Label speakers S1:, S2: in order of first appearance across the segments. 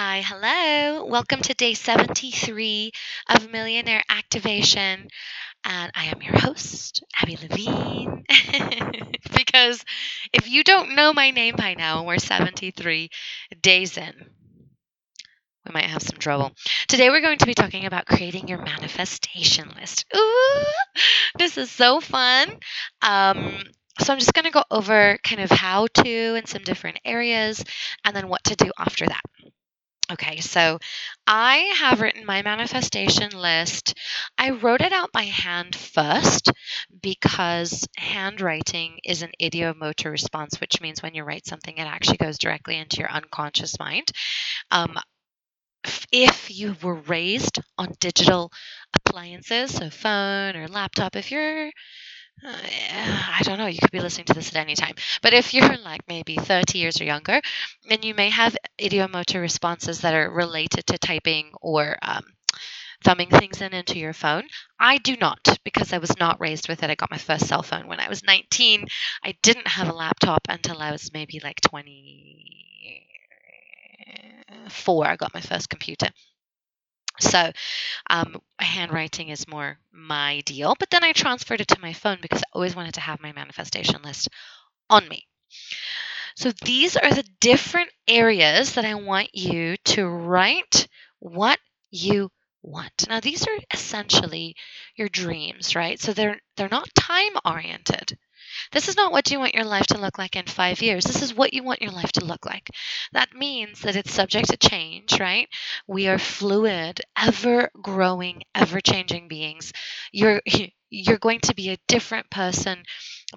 S1: Hi, hello. Welcome to day 73 of Millionaire Activation. And I am your host, Abby Levine. because if you don't know my name by now, and we're 73 days in, we might have some trouble. Today, we're going to be talking about creating your manifestation list. Ooh, this is so fun. Um, so, I'm just going to go over kind of how to in some different areas and then what to do after that. Okay, so I have written my manifestation list. I wrote it out by hand first because handwriting is an ideomotor response, which means when you write something, it actually goes directly into your unconscious mind. Um, if you were raised on digital appliances, so phone or laptop, if you're uh, I don't know, you could be listening to this at any time. But if you're like maybe 30 years or younger, then you may have ideomotor responses that are related to typing or um, thumbing things in into your phone. I do not because I was not raised with it. I got my first cell phone when I was 19. I didn't have a laptop until I was maybe like 24. I got my first computer. So, um, handwriting is more my deal. But then I transferred it to my phone because I always wanted to have my manifestation list on me. So, these are the different areas that I want you to write what you want. Now, these are essentially your dreams, right? So, they're, they're not time oriented. This is not what you want your life to look like in five years. This is what you want your life to look like. That means that it's subject to change, right? We are fluid, ever growing, ever changing beings. You're you're going to be a different person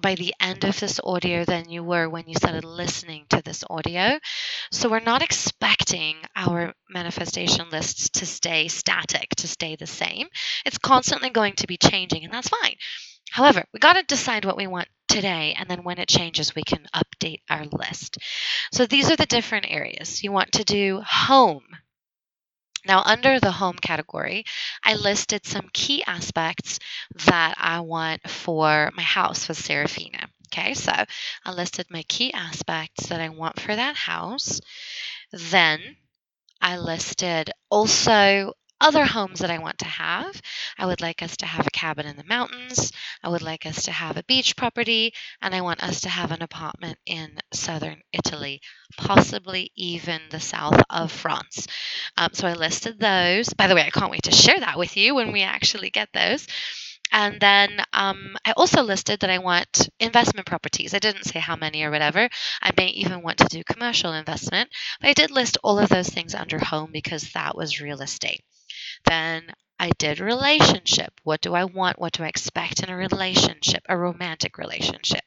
S1: by the end of this audio than you were when you started listening to this audio. So we're not expecting our manifestation lists to stay static, to stay the same. It's constantly going to be changing, and that's fine. However, we got to decide what we want today, and then when it changes, we can update our list. So these are the different areas. You want to do home. Now, under the home category, I listed some key aspects that I want for my house with Serafina. Okay, so I listed my key aspects that I want for that house. Then I listed also other homes that I want to have. I would like us to have a cabin in the mountains. I would like us to have a beach property. And I want us to have an apartment in southern Italy, possibly even the south of France. Um, so I listed those. By the way, I can't wait to share that with you when we actually get those. And then um, I also listed that I want investment properties. I didn't say how many or whatever. I may even want to do commercial investment, but I did list all of those things under home because that was real estate. Then I did relationship. What do I want? What do I expect in a relationship, a romantic relationship?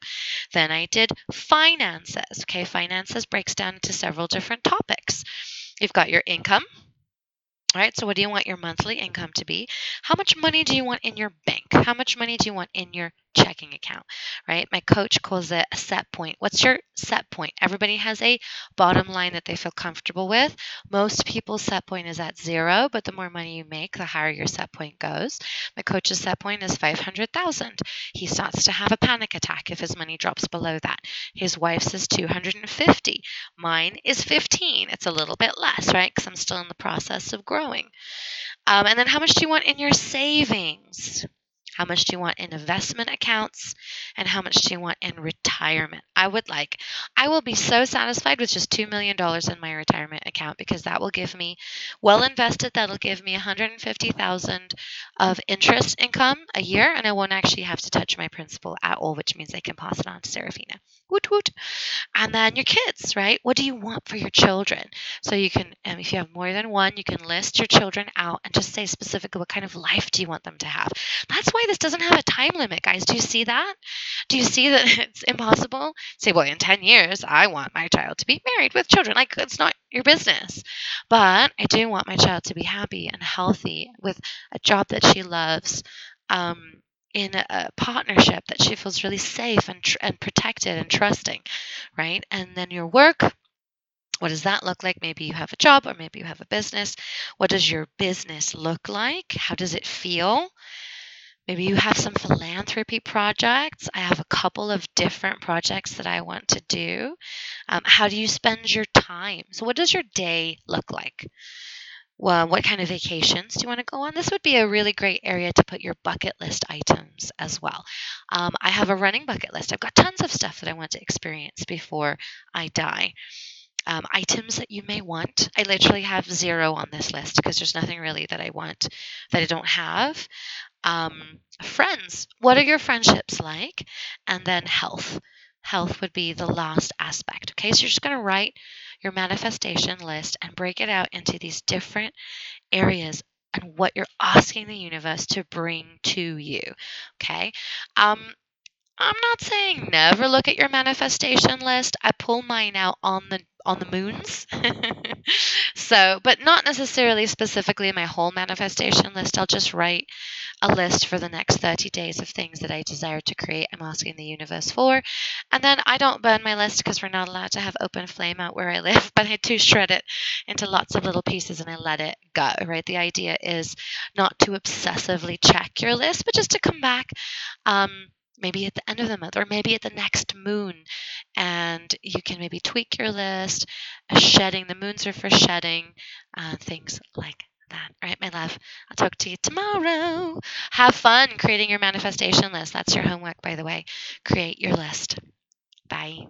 S1: Then I did finances. Okay, finances breaks down into several different topics. You've got your income, all right, so what do you want your monthly income to be? How much money do you want in your bank? How much money do you want in your checking account, right? My coach calls it a set point. What's your set point? Everybody has a bottom line that they feel comfortable with. Most people's set point is at zero, but the more money you make, the higher your set point goes. My coach's set point is 500,000. He starts to have a panic attack if his money drops below that. His wife's is 250. Mine is 15. It's a little bit less, right? Because I'm still in the process of growing. Um, and then how much do you want in your savings? How much do you want in investment accounts? And how much do you want in retirement? I would like, I will be so satisfied with just $2 million in my retirement account because that will give me, well invested, that'll give me 150000 of interest income a year. And I won't actually have to touch my principal at all, which means I can pass it on to Serafina. Woot woot. And then your kids, right? What do you want for your children? So you can, um, if you have more than one, you can list your children out and just say specifically what kind of life do you want them to have. That's why this doesn't have a time limit, guys. Do you see that? Do you see that it's impossible? Say, well, in 10 years, I want my child to be married with children. Like, it's not your business. But I do want my child to be happy and healthy with a job that she loves. Um, in a partnership that she feels really safe and, tr- and protected and trusting, right? And then your work, what does that look like? Maybe you have a job or maybe you have a business. What does your business look like? How does it feel? Maybe you have some philanthropy projects. I have a couple of different projects that I want to do. Um, how do you spend your time? So, what does your day look like? Well, what kind of vacations do you want to go on? This would be a really great area to put your bucket list items as well. Um, I have a running bucket list. I've got tons of stuff that I want to experience before I die. Um, items that you may want. I literally have zero on this list because there's nothing really that I want that I don't have. Um, friends, what are your friendships like? And then health. Health would be the last aspect. Okay, so you're just going to write your manifestation list and break it out into these different areas and what you're asking the universe to bring to you. Okay. Um, I'm not saying never look at your manifestation list. I pull mine out on the on the moons. so, but not necessarily specifically my whole manifestation list. I'll just write a list for the next 30 days of things that I desire to create. I'm asking the universe for. And then I don't burn my list because we're not allowed to have open flame out where I live, but I do shred it into lots of little pieces and I let it go, right? The idea is not to obsessively check your list, but just to come back. Um, maybe at the end of the month or maybe at the next moon and you can maybe tweak your list shedding the moons are for shedding uh, things like that. All right, my love. I'll talk to you tomorrow. Have fun creating your manifestation list. That's your homework, by the way. Create your list. Bye.